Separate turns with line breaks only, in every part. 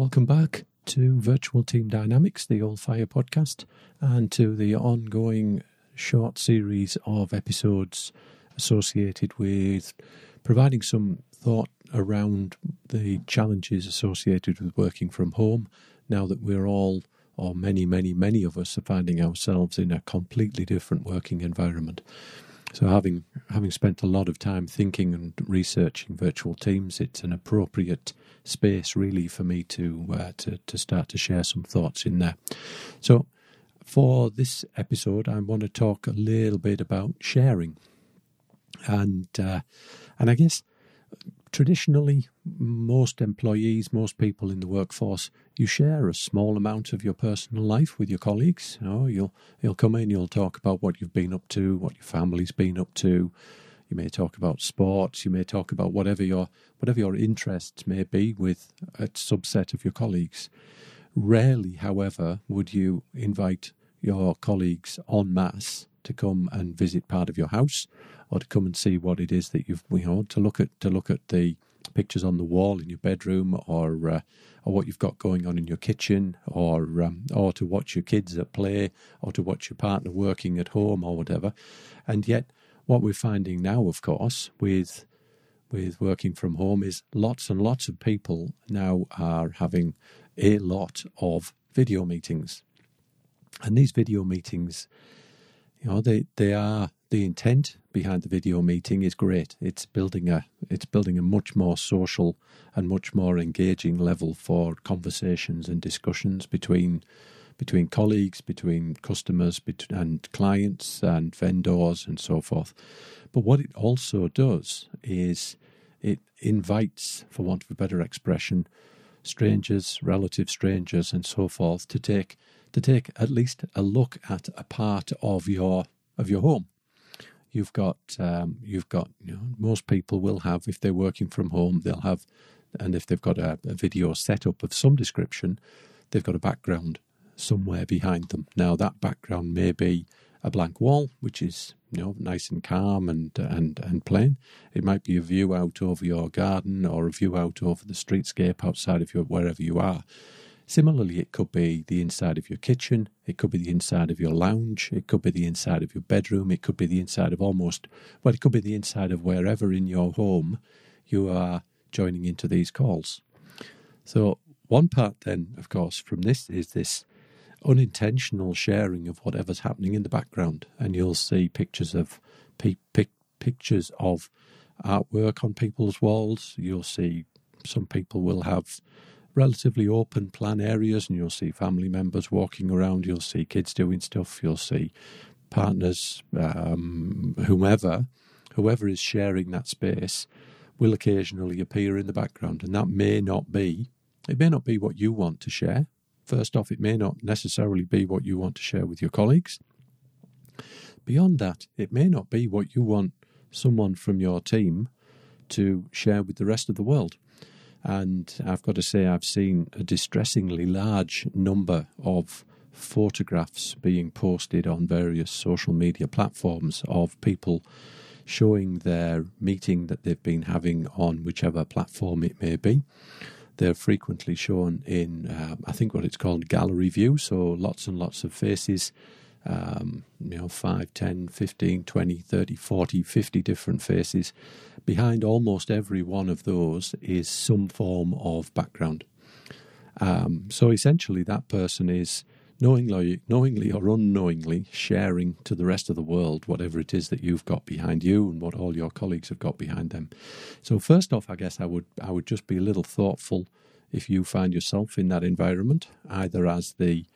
welcome back to Virtual Team Dynamics, the All Fire podcast, and to the ongoing short series of episodes associated with providing some thought around the challenges associated with working from home now that we're all, or many, many, many of us, are finding ourselves in a completely different working environment. So, having having spent a lot of time thinking and researching virtual teams, it's an appropriate space really for me to uh, to to start to share some thoughts in there. So, for this episode, I want to talk a little bit about sharing, and uh, and I guess traditionally, most employees, most people in the workforce, you share a small amount of your personal life with your colleagues. You know, you'll you'll come in, you'll talk about what you've been up to, what your family's been up to. You may talk about sports. You may talk about whatever your whatever your interests may be with a subset of your colleagues. Rarely, however, would you invite your colleagues en masse to come and visit part of your house or to come and see what it is that you've you know to look at to look at the pictures on the wall in your bedroom or uh, or what you've got going on in your kitchen or um, or to watch your kids at play or to watch your partner working at home or whatever. And yet what we're finding now of course with with working from home is lots and lots of people now are having a lot of video meetings. And these video meetings you know they they are the intent behind the video meeting is great. It's building a it's building a much more social and much more engaging level for conversations and discussions between between colleagues, between customers and clients and vendors and so forth. But what it also does is it invites, for want of a better expression, strangers, relative strangers, and so forth to take to take at least a look at a part of your of your home. You've got um, you've got you know most people will have if they're working from home they'll have and if they've got a, a video setup of some description they've got a background somewhere behind them. Now that background may be a blank wall which is you know nice and calm and and and plain. It might be a view out over your garden or a view out over the streetscape outside of your wherever you are Similarly, it could be the inside of your kitchen, it could be the inside of your lounge, it could be the inside of your bedroom, it could be the inside of almost, well, it could be the inside of wherever in your home you are joining into these calls. So, one part then, of course, from this is this unintentional sharing of whatever's happening in the background, and you'll see pictures of pe- pic- pictures of artwork on people's walls. You'll see some people will have relatively open plan areas, and you'll see family members walking around. You'll see kids doing stuff. You'll see partners, um, whomever, whoever is sharing that space, will occasionally appear in the background, and that may not be. It may not be what you want to share. First off, it may not necessarily be what you want to share with your colleagues. Beyond that, it may not be what you want someone from your team to share with the rest of the world. And I've got to say, I've seen a distressingly large number of photographs being posted on various social media platforms of people showing their meeting that they've been having on whichever platform it may be. They're frequently shown in, uh, I think, what it's called gallery view, so lots and lots of faces um, you know, 5, 10, 15, 20, 30, 40, 50 different faces. Behind almost every one of those is some form of background. Um, so essentially, that person is knowingly, knowingly or unknowingly sharing to the rest of the world whatever it is that you've got behind you and what all your colleagues have got behind them. So first off, I guess I would I would just be a little thoughtful if you find yourself in that environment, either as the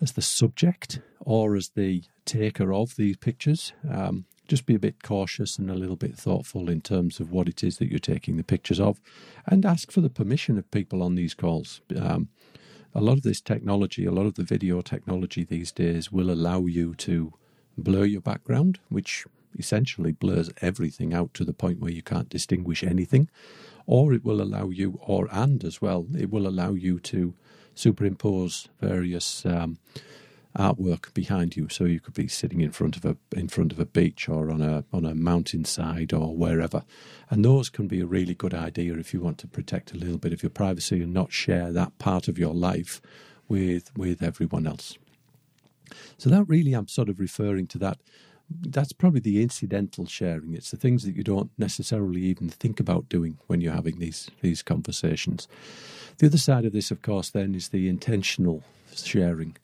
as the subject or as the taker of these pictures. Um, just be a bit cautious and a little bit thoughtful in terms of what it is that you're taking the pictures of, and ask for the permission of people on these calls. Um, a lot of this technology, a lot of the video technology these days will allow you to blur your background, which essentially blurs everything out to the point where you can't distinguish anything, or it will allow you, or and as well, it will allow you to superimpose various um, artwork behind you. So you could be sitting in front of a in front of a beach or on a on a mountainside or wherever, and those can be a really good idea if you want to protect a little bit of your privacy and not share that part of your life with with everyone else. So that really, I'm sort of referring to that. That's probably the incidental sharing. It's the things that you don't necessarily even think about doing when you're having these these conversations. The other side of this, of course, then is the intentional sharing.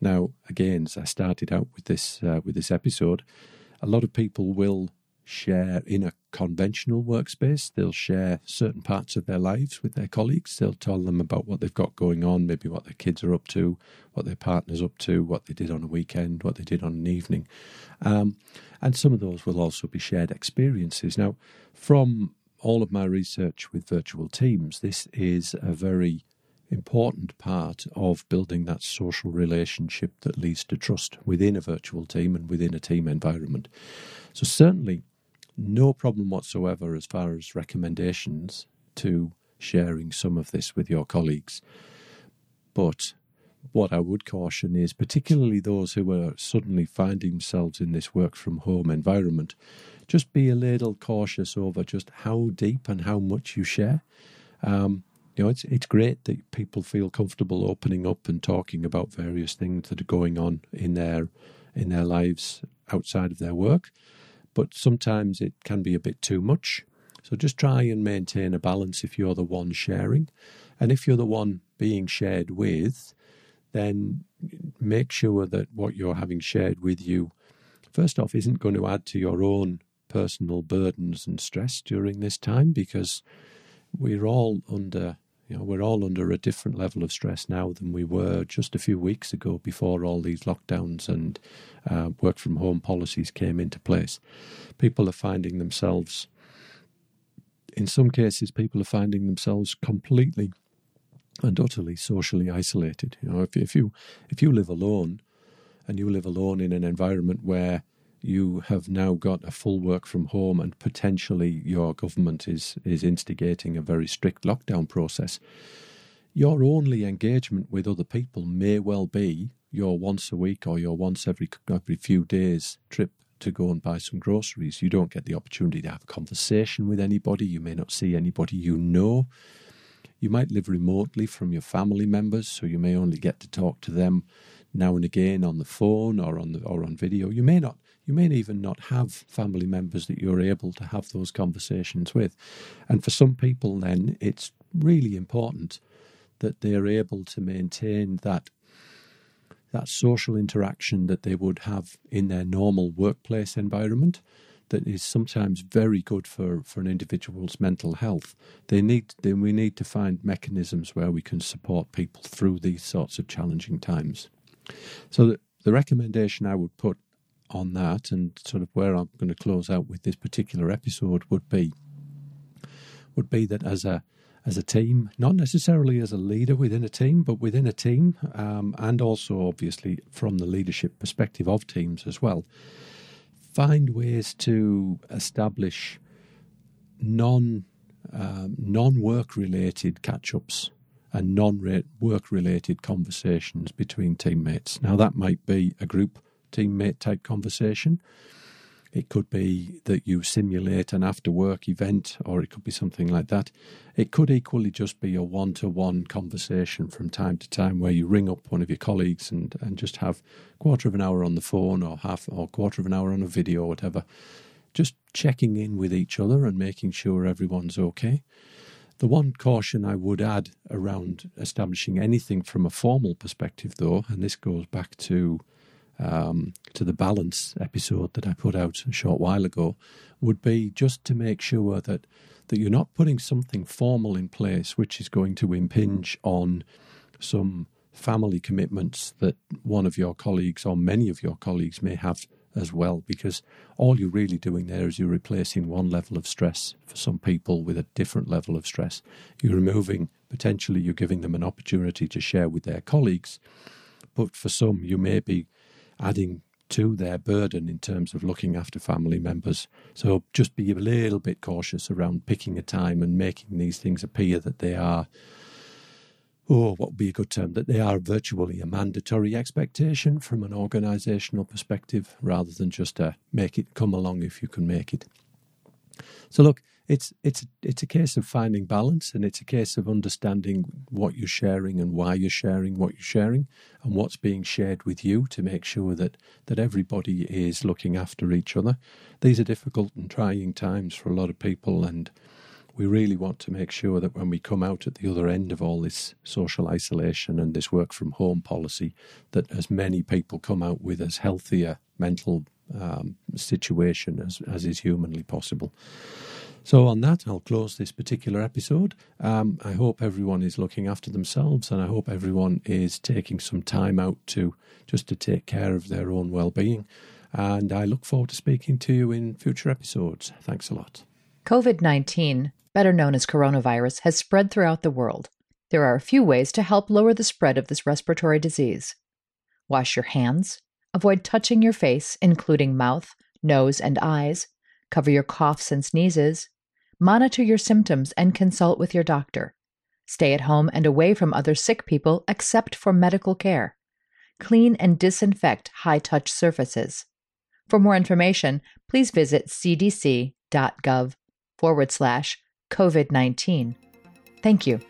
Now, again, as I started out with this uh, with this episode, a lot of people will share in a conventional workspace. They'll share certain parts of their lives with their colleagues. They'll tell them about what they've got going on, maybe what their kids are up to, what their partner's up to, what they did on a weekend, what they did on an evening. Um, and some of those will also be shared experiences. Now, from all of my research with virtual teams, this is a very important part of building that social relationship that leads to trust within a virtual team and within a team environment. So, certainly, no problem whatsoever as far as recommendations to sharing some of this with your colleagues. But what I would caution is, particularly those who are suddenly finding themselves in this work from home environment, just be a little cautious over just how deep and how much you share. Um, you know, it's it's great that people feel comfortable opening up and talking about various things that are going on in their in their lives outside of their work, but sometimes it can be a bit too much. So just try and maintain a balance if you're the one sharing, and if you're the one being shared with, then make sure that what you're having shared with you, first off, isn't going to add to your own personal burdens and stress during this time because we're all under you know, we're all under a different level of stress now than we were just a few weeks ago before all these lockdowns and uh, work from home policies came into place. People are finding themselves, in some cases, people are finding themselves completely and utterly socially isolated. You know, if, if you if you live alone, and you live alone in an environment where you have now got a full work from home and potentially your government is, is instigating a very strict lockdown process, your only engagement with other people may well be your once a week or your once every every few days trip to go and buy some groceries. You don't get the opportunity to have a conversation with anybody. You may not see anybody you know. You might live remotely from your family members, so you may only get to talk to them now and again on the phone or on the or on video. You may not you may even not have family members that you're able to have those conversations with. And for some people, then it's really important that they're able to maintain that that social interaction that they would have in their normal workplace environment that is sometimes very good for, for an individual's mental health. They need then we need to find mechanisms where we can support people through these sorts of challenging times. So the, the recommendation I would put on that and sort of where I'm going to close out with this particular episode would be would be that as a as a team, not necessarily as a leader within a team, but within a team, um, and also obviously from the leadership perspective of teams as well, find ways to establish non um, non work related catch ups and non work related conversations between teammates. Now that might be a group teammate type conversation. It could be that you simulate an after work event, or it could be something like that. It could equally just be a one to one conversation from time to time where you ring up one of your colleagues and, and just have a quarter of an hour on the phone or half or quarter of an hour on a video or whatever. Just checking in with each other and making sure everyone's okay. The one caution I would add around establishing anything from a formal perspective, though, and this goes back to um, to the balance episode that I put out a short while ago would be just to make sure that that you're not putting something formal in place which is going to impinge on some family commitments that one of your colleagues or many of your colleagues may have as well because all you're really doing there is you're replacing one level of stress for some people with a different level of stress. You're removing potentially you're giving them an opportunity to share with their colleagues but for some you may be adding to their burden in terms of looking after family members. So just be a little bit cautious around picking a time and making these things appear that they are oh, what would be a good term? That they are virtually a mandatory expectation from an organisational perspective rather than just a make it come along if you can make it. So, look, it's it's it's a case of finding balance and it's a case of understanding what you're sharing and why you're sharing what you're sharing and what's being shared with you to make sure that that everybody is looking after each other. These are difficult and trying times for a lot of people and we really want to make sure that when we come out at the other end of all this social isolation and this work from home policy that as many people come out with as healthier mental um, situation as, as is humanly possible so, on that, I'll close this particular episode. Um, I hope everyone is looking after themselves, and I hope everyone is taking some time out to just to take care of their own well-being. And I look forward to speaking to you in future episodes. Thanks a lot.
COVID 19, better known as coronavirus, has spread throughout the world. There are a few ways to help lower the spread of this respiratory disease. Wash your hands, avoid touching your face, including mouth, nose, and eyes, cover your coughs and sneezes, Monitor your symptoms and consult with your doctor. Stay at home and away from other sick people except for medical care. Clean and disinfect high touch surfaces. For more information, please visit cdc.gov forward slash COVID 19. Thank you.